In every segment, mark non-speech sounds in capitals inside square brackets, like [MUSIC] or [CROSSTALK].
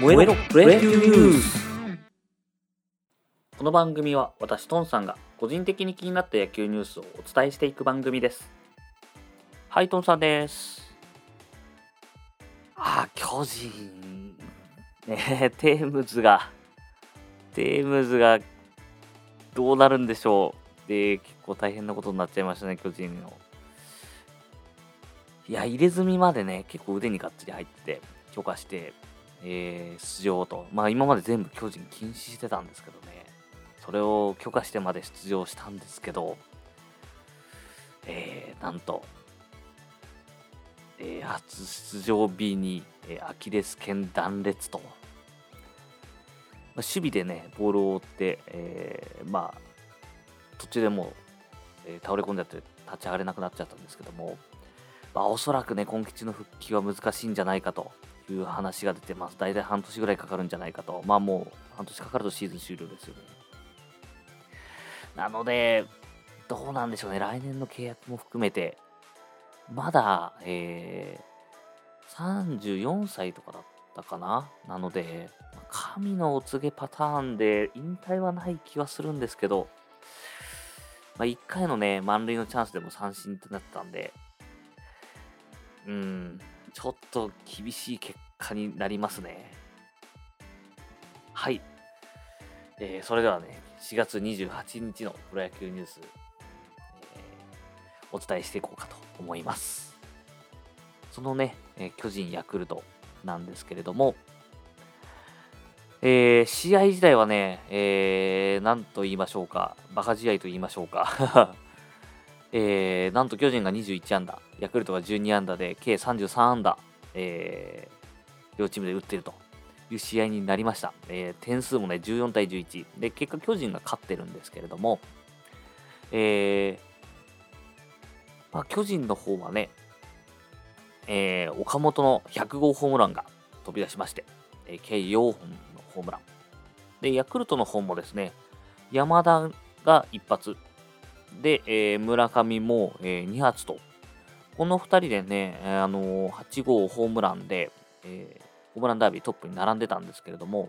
燃えろプロ野球ニュースこの番組は私トンさんが個人的に気になった野球ニュースをお伝えしていく番組です。はいトンさんです。あー巨人。ね [LAUGHS] テームズがテームズがどうなるんでしょう。で結構大変なことになっちゃいましたね巨人の。いや入れ墨までね結構腕にがっつり入ってて許可してえー、出場と、まあ今まで全部巨人禁止してたんですけどね、それを許可してまで出場したんですけど、えー、なんと、えー、初出場日に、えー、アキレス腱断裂と、まあ、守備でね、ボールを追って、えー、まあ、途中でもう、え、倒れ込んじゃって立ち上がれなくなっちゃったんですけども、まあ、おそらくね、今季の復帰は難しいんじゃないかと。いう話が出てます。大体半年ぐらいかかるんじゃないかと。まあもう半年かかるとシーズン終了ですよね。なので、どうなんでしょうね。来年の契約も含めて、まだ、えー、34歳とかだったかな。なので、神のお告げパターンで引退はない気はするんですけど、まあ、1回のね、満塁のチャンスでも三振となったんで、うん、ちょっと厳しい結果になりますね。はい。えー、それではね、4月28日のプロ野球ニュース、えー、お伝えしていこうかと思います。そのね、えー、巨人、ヤクルトなんですけれども、えー、試合自体はね、えー、なんと言いましょうか、バカ試合と言いましょうか [LAUGHS] えー、なんと巨人が21安打、ヤクルトが12安打で、計33安打、えー、両チームで打ってるという試合になりました。えー、点数もね、14対11。で、結果巨人が勝ってるんですけれども、えー、まあ、巨人の方はね、えー、岡本の100号ホームランが飛び出しまして、えー、計4本のホームラン。で、ヤクルトの方もですね、山田が一発、で、えー、村上も、えー、2発と、この2人でね、あのー、8号ホームランで、えホームランダービートップに並んでたんですけれども、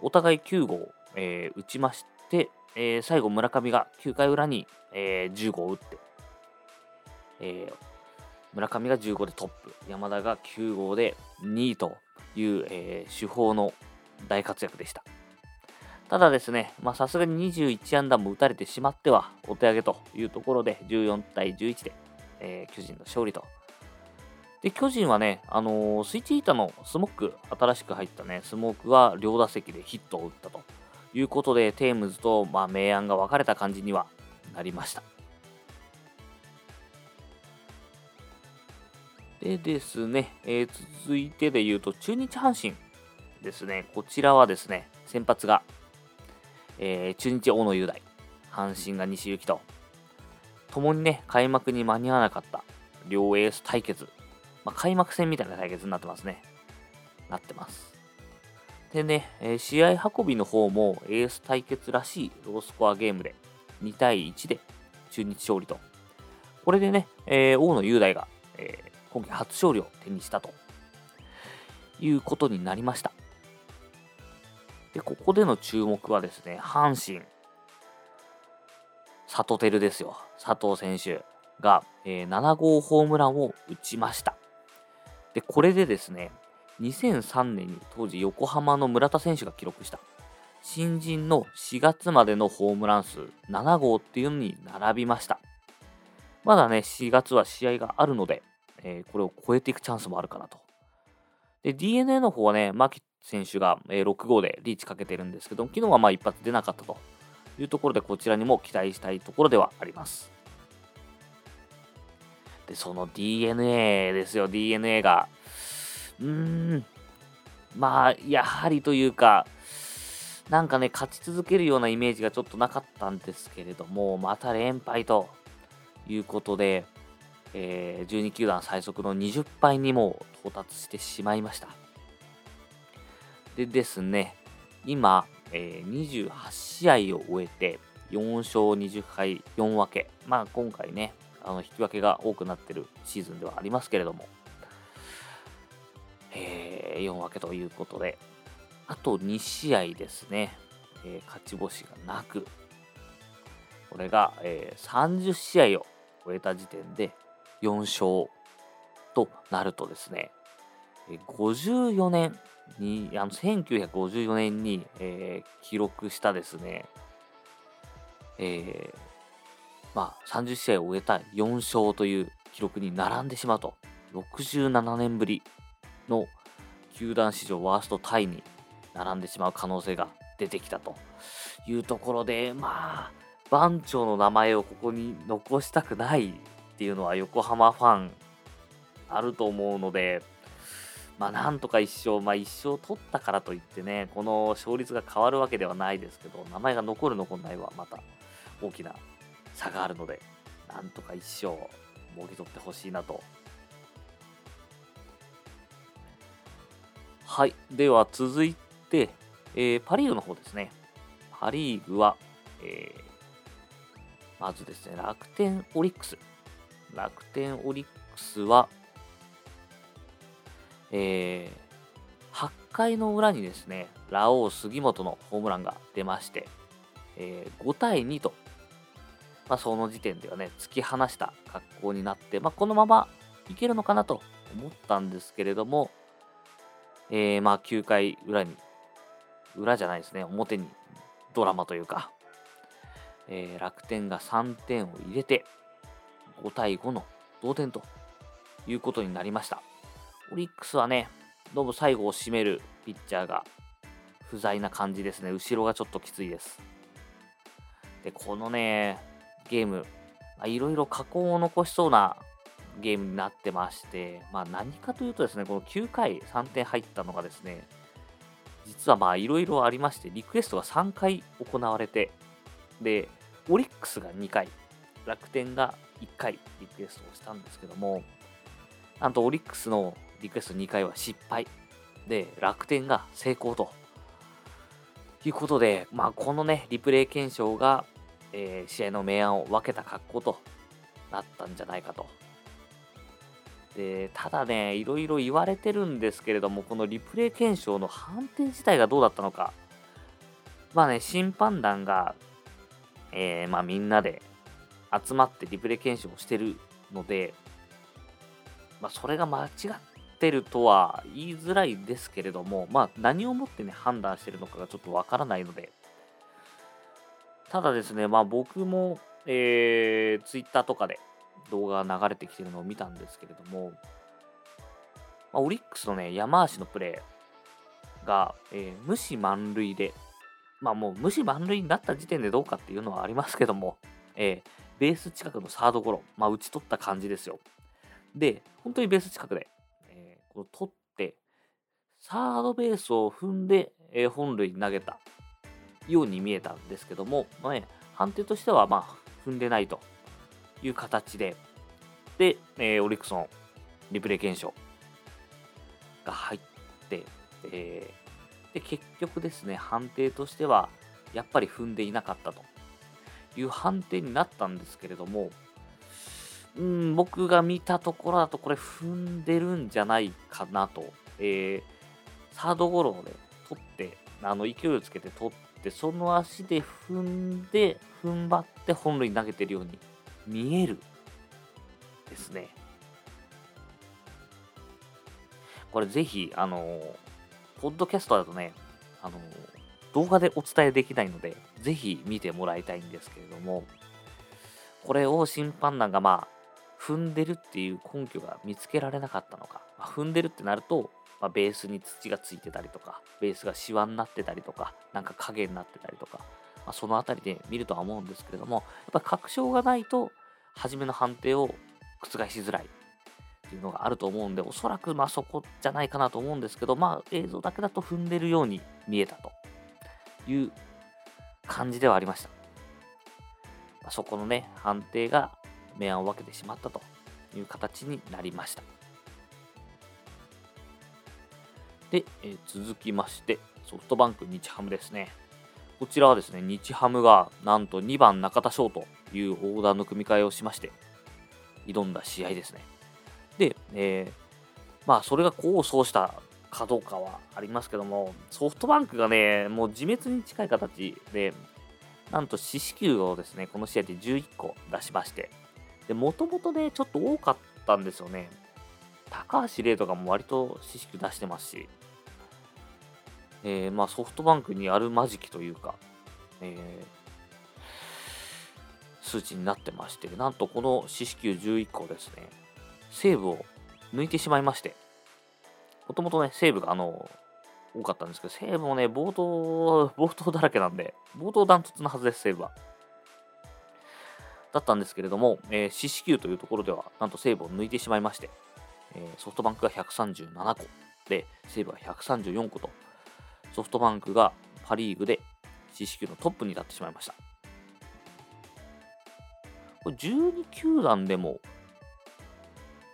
お互い9号、え打ちまして、え最後村上が9回裏に、え10号打って、え村上が15でトップ、山田が9号で2位という、え手法の大活躍でした。ただですね、さすがに21安打も打たれてしまってはお手上げというところで14対11で、えー、巨人の勝利と。で、巨人はね、あのー、スイッチヒーターのスモック、新しく入ったね、スモークは両打席でヒットを打ったということで、テームズと、まあ、明暗が分かれた感じにはなりました。でですね、えー、続いてで言うと、中日阪神ですね、こちらはですね、先発がえー、中日大野雄大、阪神が西行きと、共にね、開幕に間に合わなかった両エース対決、まあ、開幕戦みたいな対決になってますね。なってます。でね、えー、試合運びの方もエース対決らしいロースコアゲームで2対1で中日勝利と。これでね、えー、大野雄大が、えー、今季初勝利を手にしたということになりました。で、ここでの注目はですね、阪神、佐藤輝ですよ。佐藤選手が、えー、7号ホームランを打ちました。で、これでですね、2003年に当時横浜の村田選手が記録した新人の4月までのホームラン数7号っていうのに並びました。まだね、4月は試合があるので、えー、これを超えていくチャンスもあるかなと。で、DNA の方はね、牧選手が6号でリーチかけてるんですけど昨日はまあ一発出なかったというところでこちらにも期待したいところではあります。でその DNA ですよ。DNA がうーんまあやはりというかなんかね勝ち続けるようなイメージがちょっとなかったんですけれどもまた連敗ということで、えー、12球団最速の20敗にも到達してしまいました。でですね、今、えー、28試合を終えて、4勝20敗4分け。まあ今回ね、あの引き分けが多くなってるシーズンではありますけれども、えー、4分けということで、あと2試合ですね、えー、勝ち星がなく、これが、えー、30試合を終えた時点で4勝となるとですね、54年に、あの1954年に、えー、記録したですね、えー、まあ、30試合を終えた4勝という記録に並んでしまうと、67年ぶりの球団史上ワーストタイに並んでしまう可能性が出てきたと。いうところで、まあ、番長の名前をここに残したくないっていうのは横浜ファンあると思うので、まあ、なんとか一勝、まあ、一勝取ったからといってね、この勝率が変わるわけではないですけど、名前が残る残んないはまた大きな差があるので、なんとか一勝もぎ取ってほしいなと。はい。では続いて、えー、パ・リーグの方ですね。パ・リーグは、えー、まずですね、楽天オリックス。楽天オリックスは、えー、8回の裏にですね、ラオウ杉本のホームランが出まして、えー、5対2と、まあ、その時点ではね、突き放した格好になって、まあ、このままいけるのかなと思ったんですけれども、えー、まあ9回裏に、裏じゃないですね、表にドラマというか、えー、楽天が3点を入れて、5対5の同点ということになりました。オリックスはね、どうも最後を締めるピッチャーが不在な感じですね。後ろがちょっときついです。で、このね、ゲーム、いろいろ加工を残しそうなゲームになってまして、まあ何かというとですね、この9回3点入ったのがですね、実はまあいろいろありまして、リクエストが3回行われて、で、オリックスが2回、楽天が1回リクエストをしたんですけども、なんとオリックスのリクエスト2回は失敗。で、楽天が成功と。いうことで、まあ、このね、リプレイ検証が、えー、試合の明暗を分けた格好となったんじゃないかと。で、ただね、いろいろ言われてるんですけれども、このリプレイ検証の判定自体がどうだったのか。まあね、審判団が、えー、まあみんなで集まってリプレイ検証をしてるので、まあそれが間違っってるとは言いづらいですけれども、まあ何をもってね、判断してるのかがちょっとわからないので、ただですね、まあ僕も、えー、Twitter とかで動画が流れてきてるのを見たんですけれども、まあ、オリックスのね、山足のプレーが、えー、無視満塁で、まあもう無視満塁になった時点でどうかっていうのはありますけども、えー、ベース近くのサードゴロ、まあ打ち取った感じですよ。で、本当にベース近くでこう取って、サードベースを踏んで、えー、本塁に投げたように見えたんですけども、まあね、判定としては、まあ、踏んでないという形で、で、えー、オリックスのリプレイ検証が入って、えー、で、結局ですね、判定としては、やっぱり踏んでいなかったという判定になったんですけれども、うん、僕が見たところだとこれ踏んでるんじゃないかなと。えー、サードゴロをね、取って、あの、勢いをつけて取って、その足で踏んで、踏ん張って本塁投げてるように見えるですね。これぜひ、あのポッドキャストだとね、あの動画でお伝えできないので、ぜひ見てもらいたいんですけれども、これを審判団がまあ、踏んでるっていう根拠が見つけられなかったのか、まあ、踏んでるってなると、まあ、ベースに土がついてたりとか、ベースがシワになってたりとか、なんか影になってたりとか、まあ、そのあたりで見るとは思うんですけれども、やっぱ確証がないと、初めの判定を覆しづらいっていうのがあると思うんで、おそらくまあそこじゃないかなと思うんですけど、まあ映像だけだと踏んでるように見えたという感じではありました。ま、そこのね、判定が明暗を分けてしまったという形になりました。で、え、続きまして、ソフトバンク日ハムですね。こちらはですね、日ハムがなんと2番中田翔というオーダーの組み替えをしまして、挑んだ試合ですね。で、えー、まあ、それが功を奏したかどうかはありますけども、ソフトバンクがね、もう自滅に近い形で、なんと四死球をですね、この試合で11個出しまして、で、もともとね、ちょっと多かったんですよね。高橋礼とかも割と四死球出してますし、えー、まあソフトバンクにあるまじきというか、えー、数値になってまして、なんとこの四死球11個ですね、西武を抜いてしまいまして、もともとね、西武があの、多かったんですけど、西武もね、冒頭、冒頭だらけなんで、冒頭ダントツのはずです、西武は。だったんですけれども、えー、四死球というところでは、なんと西武を抜いてしまいまして、えー、ソフトバンクが137個で、西武は134個と、ソフトバンクがパ・リーグで四死球のトップになってしまいました。これ12球団でも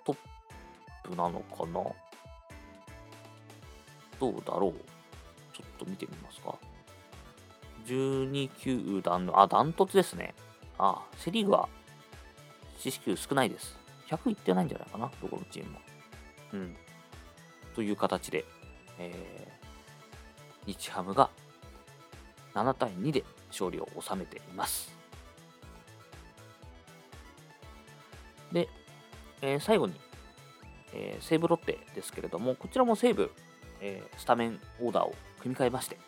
トップなのかな？どうだろう？ちょっと見てみますか。12球団の、あ、ダントツですね。ああ、セ・リーグは四死球少ないです。100いってないんじゃないかな、どこのチームも。うん。という形で、えー、日ハムが7対2で勝利を収めています。で、えー、最後に、えー、西武ロッテですけれども、こちらも西武、えー、スタメンオーダーを組み替えまして、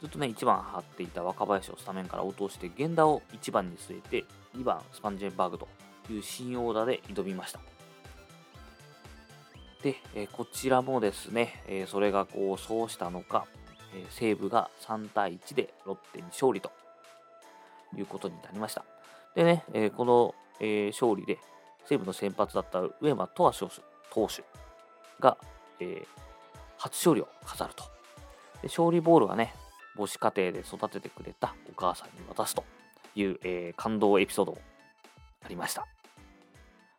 ずっとね、1番張っていた若林をスタメンから落として、源田を1番に据えて、2番スパンジェンバーグという新オーダーで挑みました。で、えー、こちらもですね、えー、それがこう、そうしたのか、えー、西武が3対1でロッテに勝利ということになりました。でね、えこの、え勝利で、西武の先発だった上間投手投手が、え初勝利を飾ると。で勝利ボールはね、母子家庭で育ててくれたお母さんに渡すという、えー、感動エピソードもありました。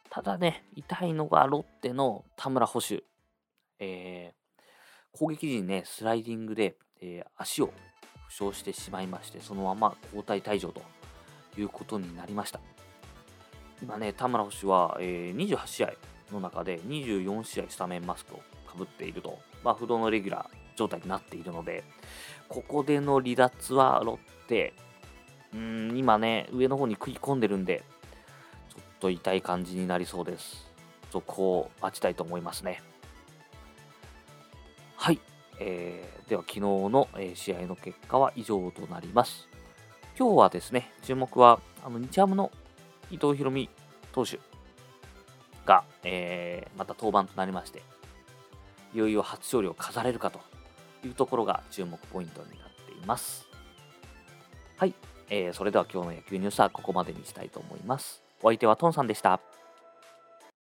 ただね、痛いのがロッテの田村捕手。えー、攻撃時にね、スライディングで、えー、足を負傷してしまいまして、そのまま交代退場ということになりました。今ね、田村捕手は、えー、28試合の中で24試合スタメンマスクをかぶっていると、まあ、不動のレギュラー状態になっているので、ここでの離脱はロッテ、うん、今ね、上の方に食い込んでるんで、ちょっと痛い感じになりそうです。続報を待ちたいと思いますね。はい。えー、では、昨日の、え、試合の結果は以上となります。今日はですね、注目は、あの日ハムの伊藤大海投手が、えー、また登板となりまして、いよいよ初勝利を飾れるかというところが注目ポイントになっています。はい、えー、それでは今日の野球ニュースはここまでにしたいと思います。お相手はトンさんでした。